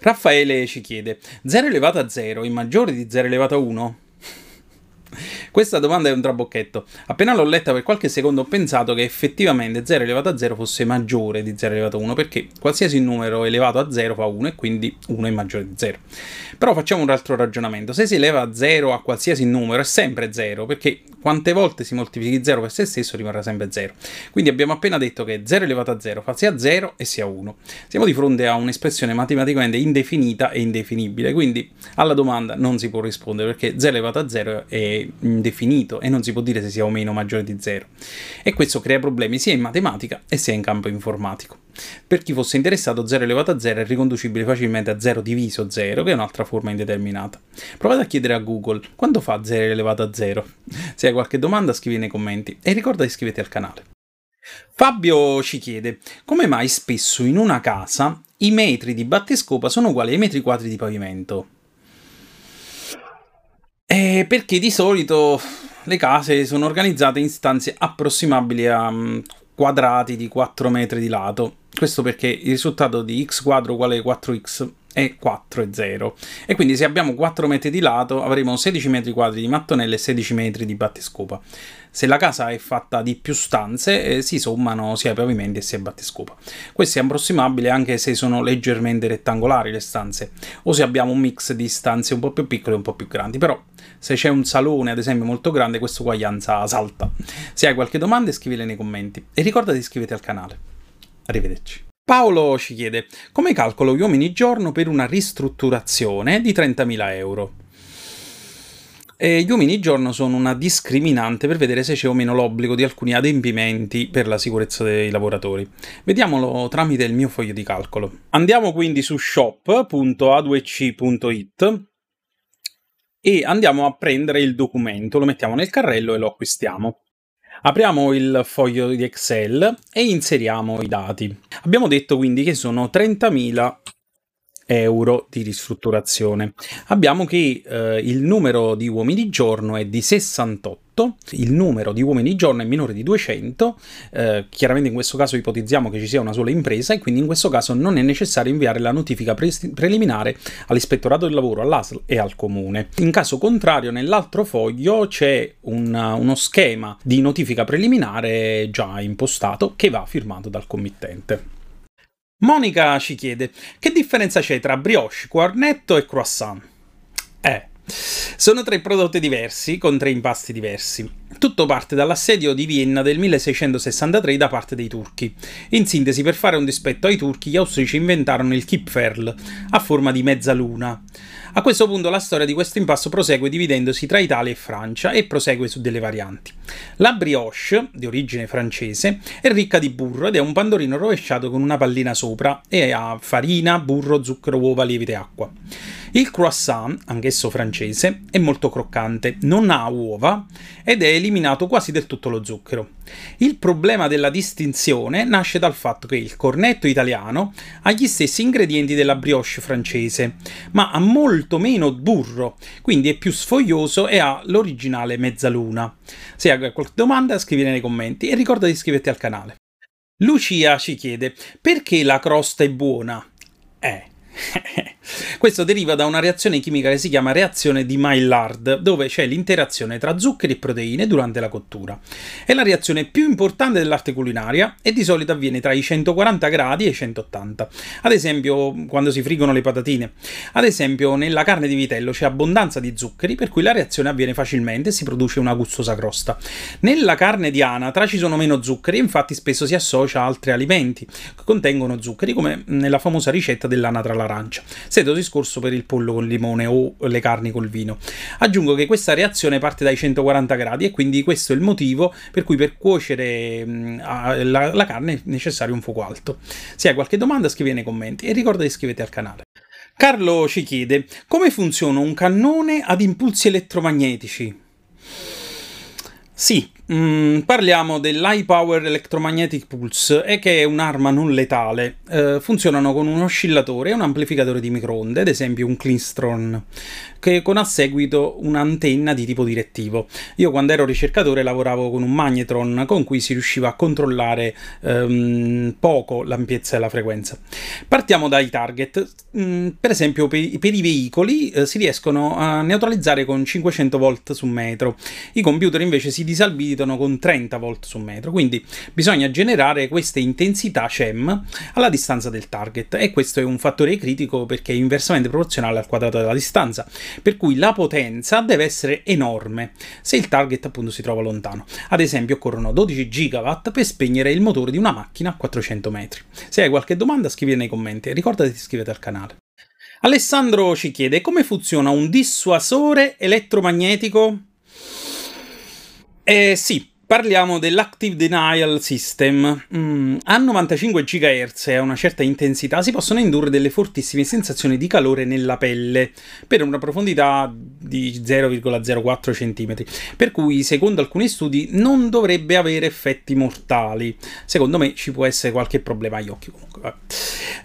Raffaele ci chiede: 0 elevato a 0 è maggiore di 0 elevato a 1? Questa domanda è un trabocchetto. Appena l'ho letta per qualche secondo ho pensato che effettivamente 0 elevato a 0 fosse maggiore di 0 elevato a 1 perché qualsiasi numero elevato a 0 fa 1 e quindi 1 è maggiore di 0. Però facciamo un altro ragionamento. Se si eleva a 0 a qualsiasi numero è sempre 0 perché quante volte si moltiplichi 0 per se stesso rimarrà sempre 0. Quindi abbiamo appena detto che 0 elevato a 0 fa sia 0 e sia 1. Siamo di fronte a un'espressione matematicamente indefinita e indefinibile, quindi alla domanda non si può rispondere perché 0 elevato a 0 è indefinito definito e non si può dire se sia o meno maggiore di 0. E questo crea problemi sia in matematica e sia in campo informatico. Per chi fosse interessato, 0 elevato a 0 è riconducibile facilmente a 0 diviso 0, che è un'altra forma indeterminata. Provate a chiedere a Google quanto fa 0 elevato a 0. Se hai qualche domanda scrivi nei commenti e ricorda di iscriverti al canale. Fabio ci chiede come mai spesso in una casa i metri di battescopa sono uguali ai metri quadri di pavimento. Eh, perché di solito le case sono organizzate in stanze approssimabili a um, quadrati di 4 metri di lato. Questo perché il risultato di x quadro uguale 4x è 4 e 0. E quindi se abbiamo 4 metri di lato avremo 16 metri quadri di mattonelle e 16 metri di battescopa. Se la casa è fatta di più stanze eh, si sommano sia i pavimenti sia i battescopa. Questo è approssimabile anche se sono leggermente rettangolari le stanze o se abbiamo un mix di stanze un po' più piccole e un po' più grandi. Però se c'è un salone ad esempio molto grande questa uguaglianza salta. Se hai qualche domanda scrivile nei commenti e ricorda di iscriverti al canale. Arrivederci. Paolo ci chiede come calcolo gli uomini giorno per una ristrutturazione di 30.000 euro. E gli uomini giorno sono una discriminante per vedere se c'è o meno l'obbligo di alcuni adempimenti per la sicurezza dei lavoratori. Vediamolo tramite il mio foglio di calcolo. Andiamo quindi su shop.a2c.it e andiamo a prendere il documento, lo mettiamo nel carrello e lo acquistiamo. Apriamo il foglio di Excel e inseriamo i dati. Abbiamo detto quindi che sono 30.000 euro di ristrutturazione. Abbiamo che eh, il numero di uomini giorno è di 68 il numero di uomini giorno è minore di 200, eh, chiaramente in questo caso ipotizziamo che ci sia una sola impresa e quindi in questo caso non è necessario inviare la notifica pre- preliminare all'ispettorato del lavoro, all'ASL e al comune. In caso contrario nell'altro foglio c'è un, uno schema di notifica preliminare già impostato che va firmato dal committente. Monica ci chiede: che differenza c'è tra brioche, cornetto e croissant? Eh, sono tre prodotti diversi, con tre impasti diversi. Tutto parte dall'assedio di Vienna del 1663 da parte dei turchi. In sintesi, per fare un dispetto ai turchi, gli austrici inventarono il Kipferl, a forma di mezzaluna. A questo punto la storia di questo impasto prosegue dividendosi tra Italia e Francia e prosegue su delle varianti. La brioche, di origine francese, è ricca di burro ed è un pandorino rovesciato con una pallina sopra e ha farina, burro, zucchero, uova, lievito e acqua. Il croissant, anch'esso francese, è molto croccante, non ha uova ed è eliminato quasi del tutto lo zucchero. Il problema della distinzione nasce dal fatto che il cornetto italiano ha gli stessi ingredienti della brioche francese, ma ha molto meno burro, quindi è più sfoglioso e ha l'originale mezzaluna. Se hai qualche domanda scrivile nei commenti e ricorda di iscriverti al canale. Lucia ci chiede perché la crosta è buona? Eh, questo deriva da una reazione chimica che si chiama reazione di Maillard, dove c'è l'interazione tra zuccheri e proteine durante la cottura. È la reazione più importante dell'arte culinaria e di solito avviene tra i 140 gradi e i 180. Ad esempio, quando si friggono le patatine. Ad esempio, nella carne di vitello c'è abbondanza di zuccheri, per cui la reazione avviene facilmente e si produce una gustosa crosta. Nella carne di anatra ci sono meno zuccheri, infatti spesso si associa a altri alimenti che contengono zuccheri, come nella famosa ricetta dell'anatra all'arancia. Stesso discorso per il pollo con limone o le carni col vino. Aggiungo che questa reazione parte dai 140 gradi e quindi questo è il motivo per cui per cuocere mh, la, la carne è necessario un fuoco alto. Se hai qualche domanda scrivi nei commenti e ricorda di iscriverti al canale. Carlo ci chiede come funziona un cannone ad impulsi elettromagnetici. Sì, mm, parliamo dell'High Power Electromagnetic Pulse, e che è un'arma non letale. Eh, funzionano con un oscillatore e un amplificatore di microonde, ad esempio un Klingstron, che con a seguito un'antenna di tipo direttivo. Io quando ero ricercatore lavoravo con un magnetron con cui si riusciva a controllare ehm, poco l'ampiezza e la frequenza. Partiamo dai target. Mm, per esempio per, per i veicoli eh, si riescono a neutralizzare con 500 volt su metro. I computer invece si disabilitano con 30 volt su metro, quindi bisogna generare queste intensità CEM alla distanza del target e questo è un fattore critico perché è inversamente proporzionale al quadrato della distanza, per cui la potenza deve essere enorme se il target appunto si trova lontano. Ad esempio occorrono 12 gigawatt per spegnere il motore di una macchina a 400 metri. Se hai qualche domanda scrivi nei commenti e ricordati di iscriverti al canale. Alessandro ci chiede come funziona un dissuasore elettromagnetico? Eh sì, Parliamo dell'Active Denial System. Mm, a 95 GHz e a una certa intensità si possono indurre delle fortissime sensazioni di calore nella pelle per una profondità di 0,04 cm, per cui secondo alcuni studi non dovrebbe avere effetti mortali. Secondo me ci può essere qualche problema agli occhi comunque.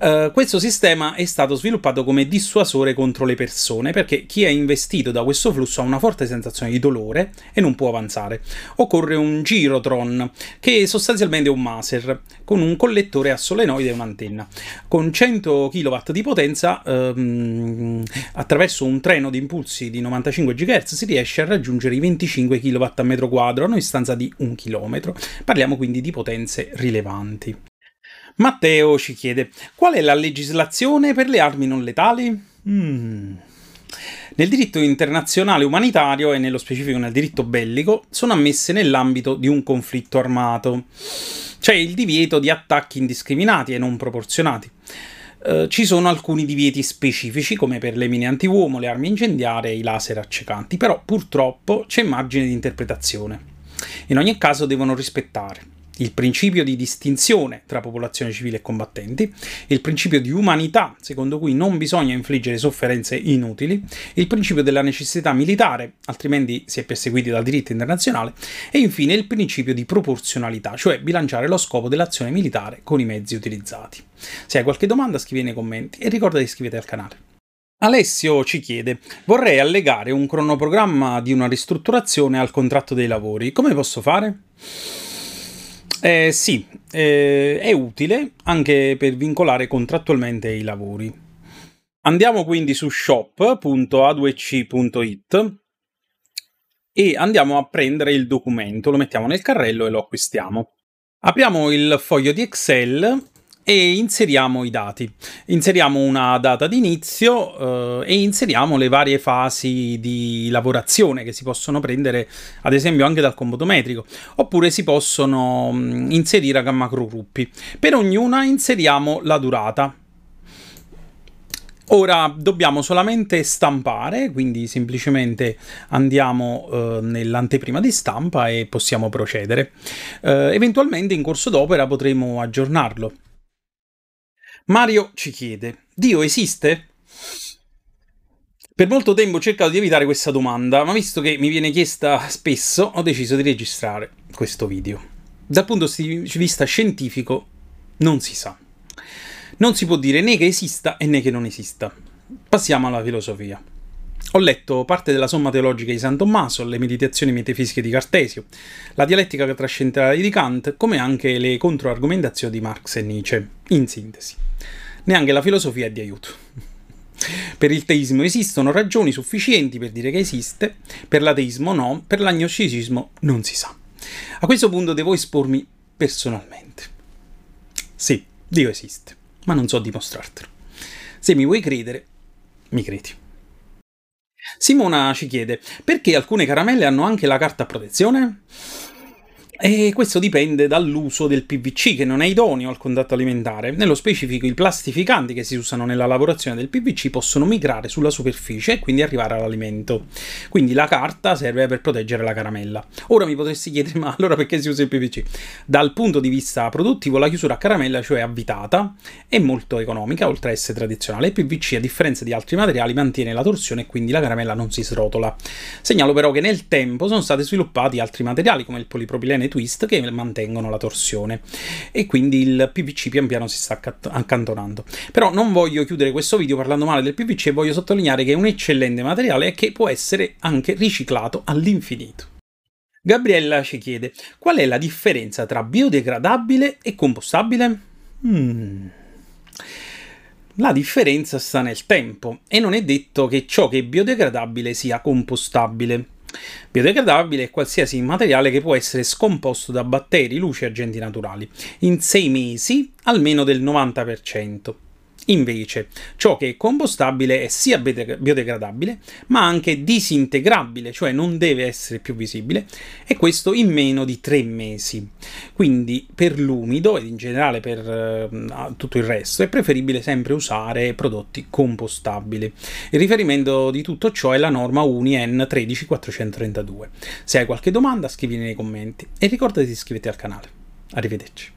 Uh, questo sistema è stato sviluppato come dissuasore contro le persone perché chi è investito da questo flusso ha una forte sensazione di dolore e non può avanzare. Occorre un un Girotron, che è sostanzialmente un Maser, con un collettore a solenoide e un'antenna. Con 100 kW di potenza, ehm, attraverso un treno di impulsi di 95 GHz, si riesce a raggiungere i 25 kW a metro quadro a una distanza di un km. Parliamo quindi di potenze rilevanti. Matteo ci chiede: qual è la legislazione per le armi non letali? Hmm. Nel diritto internazionale umanitario e nello specifico nel diritto bellico sono ammesse nell'ambito di un conflitto armato. C'è il divieto di attacchi indiscriminati e non proporzionati. Uh, ci sono alcuni divieti specifici, come per le mine antiuomo, le armi incendiarie e i laser accecanti, però purtroppo c'è margine di interpretazione. In ogni caso devono rispettare il principio di distinzione tra popolazione civile e combattenti, il principio di umanità, secondo cui non bisogna infliggere sofferenze inutili, il principio della necessità militare, altrimenti si è perseguiti dal diritto internazionale, e infine il principio di proporzionalità, cioè bilanciare lo scopo dell'azione militare con i mezzi utilizzati. Se hai qualche domanda scrivi nei commenti e ricorda di iscriverti al canale. Alessio ci chiede: Vorrei allegare un cronoprogramma di una ristrutturazione al contratto dei lavori. Come posso fare? Eh, sì, eh, è utile anche per vincolare contrattualmente i lavori. Andiamo quindi su shop.a2c.it e andiamo a prendere il documento, lo mettiamo nel carrello e lo acquistiamo. Apriamo il foglio di Excel e inseriamo i dati. Inseriamo una data di inizio eh, e inseriamo le varie fasi di lavorazione che si possono prendere ad esempio anche dal computo metrico oppure si possono mh, mm, inserire a macrogruppi. Per ognuna inseriamo la durata. Ora dobbiamo solamente stampare, quindi semplicemente andiamo eh, nell'anteprima di stampa e possiamo procedere. Eh, eventualmente in corso d'opera potremo aggiornarlo. Mario ci chiede: Dio esiste? Per molto tempo ho cercato di evitare questa domanda, ma visto che mi viene chiesta spesso, ho deciso di registrare questo video. Dal punto di vista scientifico, non si sa. Non si può dire né che esista né che non esista. Passiamo alla filosofia. Ho letto parte della Somma teologica di San Tommaso, le meditazioni metafisiche di Cartesio, la dialettica trascendentale di Kant, come anche le controargomentazioni di Marx e Nietzsche, in sintesi neanche la filosofia è di aiuto. Per il teismo esistono ragioni sufficienti per dire che esiste, per l'ateismo no, per l'agnosticismo non si sa. A questo punto devo espormi personalmente. Sì, Dio esiste, ma non so dimostrartelo. Se mi vuoi credere, mi credi. Simona ci chiede perché alcune caramelle hanno anche la carta a protezione? E questo dipende dall'uso del PVC, che non è idoneo al contatto alimentare. Nello specifico, i plastificanti che si usano nella lavorazione del PVC possono migrare sulla superficie e quindi arrivare all'alimento. Quindi la carta serve per proteggere la caramella. Ora mi potresti chiedere, ma allora perché si usa il PVC? Dal punto di vista produttivo, la chiusura a caramella, cioè avvitata, è molto economica, oltre a essere tradizionale. Il PVC, a differenza di altri materiali, mantiene la torsione e quindi la caramella non si srotola. Segnalo però che nel tempo sono stati sviluppati altri materiali come il polipropilene twist che mantengono la torsione e quindi il PVC pian piano si sta accantonando. Però non voglio chiudere questo video parlando male del PVC e voglio sottolineare che è un eccellente materiale che può essere anche riciclato all'infinito. Gabriella ci chiede qual è la differenza tra biodegradabile e compostabile? Hmm. La differenza sta nel tempo e non è detto che ciò che è biodegradabile sia compostabile. Biodegradabile è qualsiasi materiale che può essere scomposto da batteri, luci e agenti naturali in sei mesi almeno del 90%. Invece, ciò che è compostabile è sia biodegradabile, ma anche disintegrabile, cioè non deve essere più visibile, e questo in meno di tre mesi. Quindi per l'umido ed in generale per uh, tutto il resto è preferibile sempre usare prodotti compostabili. Il riferimento di tutto ciò è la norma UNI N 13432. Se hai qualche domanda scrivi nei commenti e ricordati di iscriverti al canale. Arrivederci.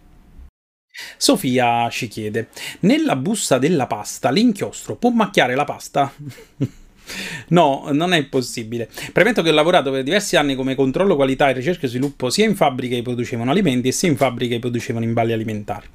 Sofia ci chiede: Nella busta della pasta l'inchiostro può macchiare la pasta? No, non è possibile. Premetto che ho lavorato per diversi anni come controllo qualità e ricerca e sviluppo sia in fabbriche che producevano alimenti e sia in fabbriche che producevano imballi alimentari.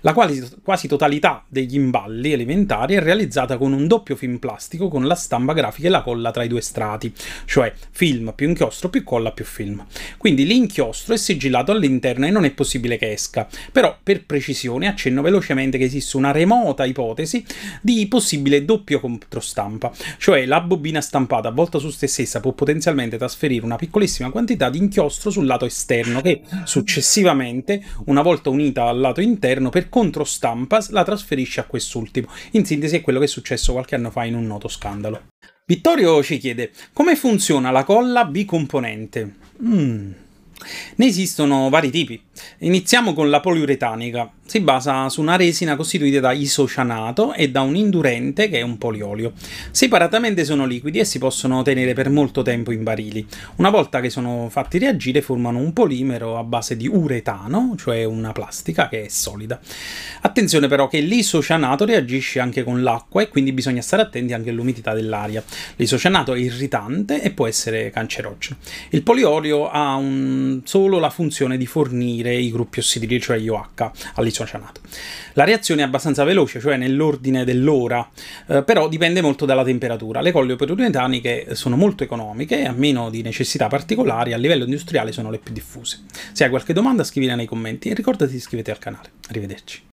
La quasi, quasi totalità degli imballi alimentari è realizzata con un doppio film plastico con la stampa grafica e la colla tra i due strati, cioè film più inchiostro più colla più film. Quindi l'inchiostro è sigillato all'interno e non è possibile che esca. Però per precisione accenno velocemente che esiste una remota ipotesi di possibile doppio controstampa, cioè la bobina stampata avvolta su se stessa può potenzialmente trasferire una piccolissima quantità di inchiostro sul lato esterno che successivamente, una volta unita al lato interno, per controstampa la trasferisce a quest'ultimo. In sintesi è quello che è successo qualche anno fa in un noto scandalo. Vittorio ci chiede come funziona la colla bicomponente. Mm. Ne esistono vari tipi. Iniziamo con la poliuretanica. Si basa su una resina costituita da isocianato e da un indurente che è un poliolio. Separatamente sono liquidi e si possono tenere per molto tempo in barili. Una volta che sono fatti reagire formano un polimero a base di uretano, cioè una plastica che è solida. Attenzione però che l'isocianato reagisce anche con l'acqua e quindi bisogna stare attenti anche all'umidità dell'aria. L'isocianato è irritante e può essere cancerogeno. Il poliolio ha un... solo la funzione di fornire i gruppi ossidili, cioè IOH, all'isocianato. La reazione è abbastanza veloce, cioè nell'ordine dell'ora, eh, però dipende molto dalla temperatura. Le colle poliuretaniche sono molto economiche e a meno di necessità particolari a livello industriale sono le più diffuse. Se hai qualche domanda scrivila nei commenti e ricordati di iscriverti al canale. Arrivederci.